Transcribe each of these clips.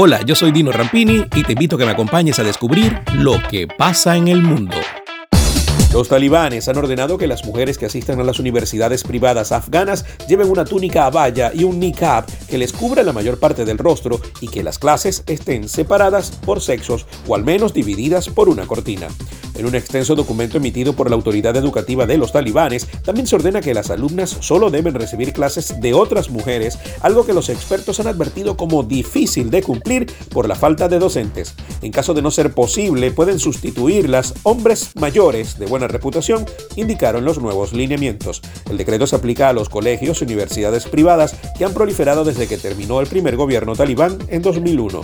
Hola, yo soy Dino Rampini y te invito a que me acompañes a descubrir lo que pasa en el mundo. Los talibanes han ordenado que las mujeres que asistan a las universidades privadas afganas lleven una túnica a valla y un niqab que les cubra la mayor parte del rostro y que las clases estén separadas por sexos o al menos divididas por una cortina. En un extenso documento emitido por la autoridad educativa de los talibanes, también se ordena que las alumnas solo deben recibir clases de otras mujeres, algo que los expertos han advertido como difícil de cumplir por la falta de docentes. En caso de no ser posible, pueden sustituirlas hombres mayores de buena reputación, indicaron los nuevos lineamientos. El decreto se aplica a los colegios y universidades privadas que han proliferado desde que terminó el primer gobierno talibán en 2001.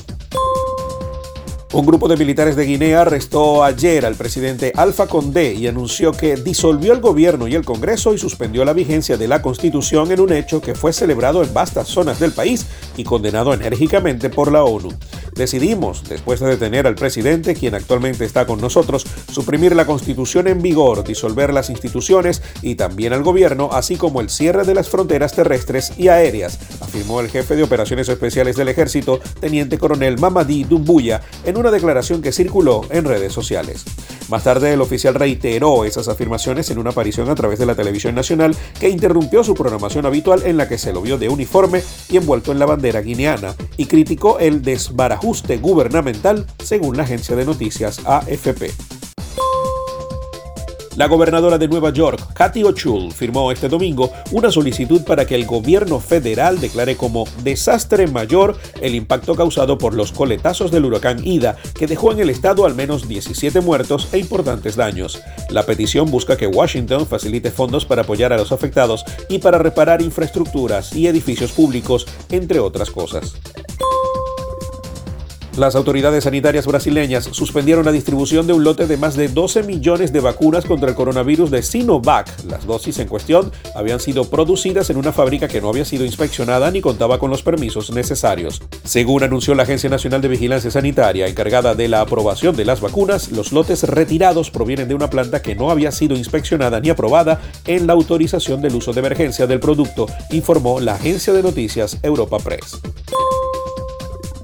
Un grupo de militares de Guinea arrestó ayer al presidente Alfa Condé y anunció que disolvió el gobierno y el Congreso y suspendió la vigencia de la Constitución en un hecho que fue celebrado en vastas zonas del país y condenado enérgicamente por la ONU. Decidimos, después de detener al presidente, quien actualmente está con nosotros, suprimir la constitución en vigor, disolver las instituciones y también al gobierno, así como el cierre de las fronteras terrestres y aéreas, afirmó el jefe de operaciones especiales del ejército, teniente coronel Mamadi Dumbuya, en una declaración que circuló en redes sociales. Más tarde, el oficial reiteró esas afirmaciones en una aparición a través de la televisión nacional que interrumpió su programación habitual en la que se lo vio de uniforme y envuelto en la bandera guineana y criticó el desbarajuste gubernamental según la agencia de noticias AFP. La gobernadora de Nueva York, Kathy Hochul, firmó este domingo una solicitud para que el gobierno federal declare como desastre mayor el impacto causado por los coletazos del huracán Ida, que dejó en el estado al menos 17 muertos e importantes daños. La petición busca que Washington facilite fondos para apoyar a los afectados y para reparar infraestructuras y edificios públicos, entre otras cosas. Las autoridades sanitarias brasileñas suspendieron la distribución de un lote de más de 12 millones de vacunas contra el coronavirus de Sinovac. Las dosis en cuestión habían sido producidas en una fábrica que no había sido inspeccionada ni contaba con los permisos necesarios. Según anunció la Agencia Nacional de Vigilancia Sanitaria encargada de la aprobación de las vacunas, los lotes retirados provienen de una planta que no había sido inspeccionada ni aprobada en la autorización del uso de emergencia del producto, informó la agencia de noticias Europa Press.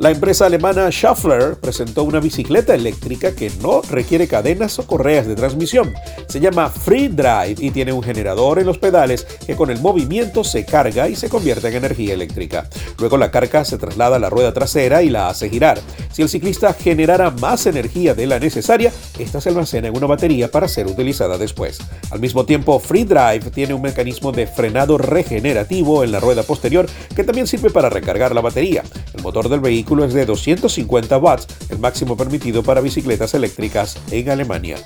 La empresa alemana Schaeffler presentó una bicicleta eléctrica que no requiere cadenas o correas de transmisión. Se llama Free Drive y tiene un generador en los pedales que con el movimiento se carga y se convierte en energía eléctrica. Luego la carga se traslada a la rueda trasera y la hace girar. Si el ciclista generara más energía de la necesaria, esta se almacena en una batería para ser utilizada después. Al mismo tiempo, Free Drive tiene un mecanismo de frenado regenerativo en la rueda posterior que también sirve para recargar la batería. El motor del vehículo es de 250 watts, el máximo permitido para bicicletas eléctricas en Alemania.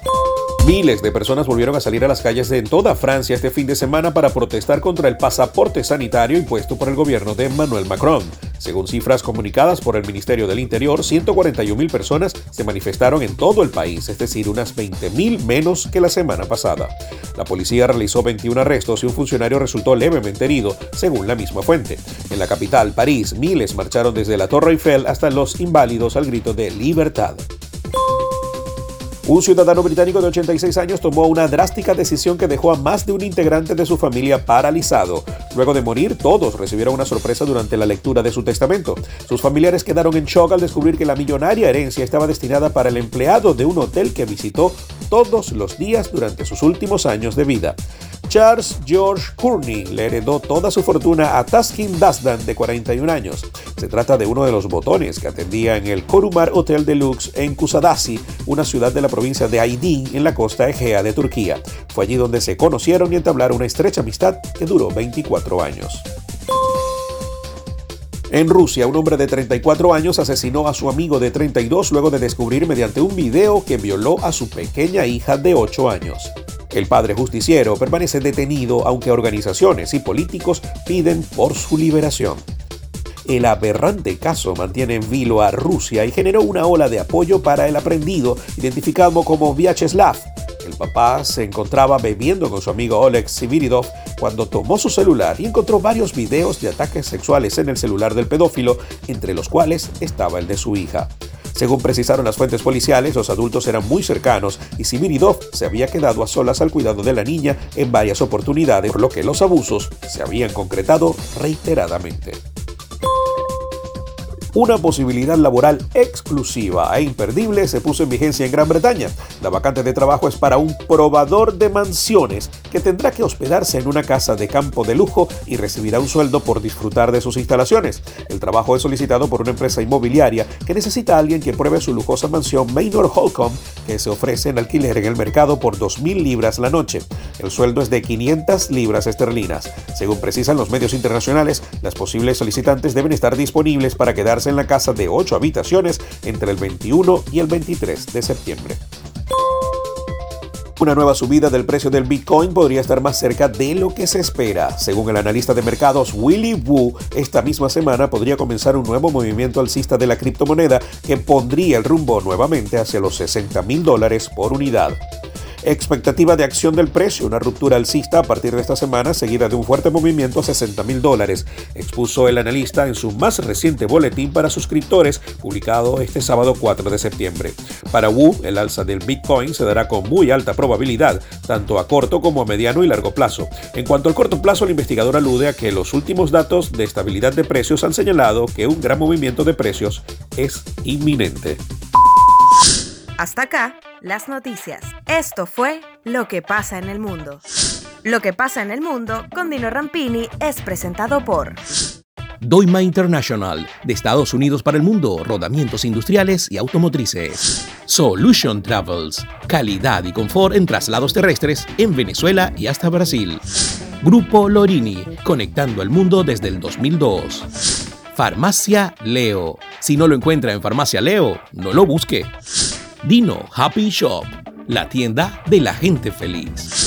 Miles de personas volvieron a salir a las calles de toda Francia este fin de semana para protestar contra el pasaporte sanitario impuesto por el gobierno de Emmanuel Macron. Según cifras comunicadas por el Ministerio del Interior, 141.000 personas se manifestaron en todo el país, es decir, unas 20.000 menos que la semana pasada. La policía realizó 21 arrestos y un funcionario resultó levemente herido, según la misma fuente. En la capital, París, miles marcharon desde la Torre Eiffel hasta los inválidos al grito de libertad. Un ciudadano británico de 86 años tomó una drástica decisión que dejó a más de un integrante de su familia paralizado. Luego de morir, todos recibieron una sorpresa durante la lectura de su testamento. Sus familiares quedaron en shock al descubrir que la millonaria herencia estaba destinada para el empleado de un hotel que visitó todos los días durante sus últimos años de vida. Charles George Courtney le heredó toda su fortuna a Taskin Dasdan, de 41 años. Se trata de uno de los botones que atendía en el Korumar Hotel Deluxe en Kusadasi, una ciudad de la provincia de Aydin, en la costa egea de Turquía. Fue allí donde se conocieron y entablaron una estrecha amistad que duró 24 años. En Rusia, un hombre de 34 años asesinó a su amigo de 32 luego de descubrir mediante un video que violó a su pequeña hija de 8 años. El padre justiciero permanece detenido aunque organizaciones y políticos piden por su liberación. El aberrante caso mantiene en vilo a Rusia y generó una ola de apoyo para el aprendido, identificado como Vyacheslav. El papá se encontraba bebiendo con su amigo Oleg Siviridov cuando tomó su celular y encontró varios videos de ataques sexuales en el celular del pedófilo, entre los cuales estaba el de su hija. Según precisaron las fuentes policiales, los adultos eran muy cercanos y Simiridov se había quedado a solas al cuidado de la niña en varias oportunidades, por lo que los abusos se habían concretado reiteradamente. Una posibilidad laboral exclusiva e imperdible se puso en vigencia en Gran Bretaña. La vacante de trabajo es para un probador de mansiones que tendrá que hospedarse en una casa de campo de lujo y recibirá un sueldo por disfrutar de sus instalaciones. El trabajo es solicitado por una empresa inmobiliaria que necesita a alguien que pruebe su lujosa mansión Manor Holcomb que se ofrece en alquiler en el mercado por 2.000 libras la noche. El sueldo es de 500 libras esterlinas. Según precisan los medios internacionales, las posibles solicitantes deben estar disponibles para quedarse en la casa de 8 habitaciones entre el 21 y el 23 de septiembre. Una nueva subida del precio del Bitcoin podría estar más cerca de lo que se espera. Según el analista de mercados Willy Wu, esta misma semana podría comenzar un nuevo movimiento alcista de la criptomoneda que pondría el rumbo nuevamente hacia los 60 mil dólares por unidad. Expectativa de acción del precio, una ruptura alcista a partir de esta semana seguida de un fuerte movimiento a 60 mil dólares, expuso el analista en su más reciente boletín para suscriptores publicado este sábado 4 de septiembre. Para Wu, el alza del Bitcoin se dará con muy alta probabilidad, tanto a corto como a mediano y largo plazo. En cuanto al corto plazo, el investigador alude a que los últimos datos de estabilidad de precios han señalado que un gran movimiento de precios es inminente. Hasta acá las noticias. Esto fue Lo que pasa en el mundo. Lo que pasa en el mundo con Dino Rampini es presentado por Doima International, de Estados Unidos para el mundo, rodamientos industriales y automotrices. Solution Travels, calidad y confort en traslados terrestres en Venezuela y hasta Brasil. Grupo Lorini, conectando el mundo desde el 2002. Farmacia Leo. Si no lo encuentra en Farmacia Leo, no lo busque. Dino Happy Shop, la tienda de la gente feliz.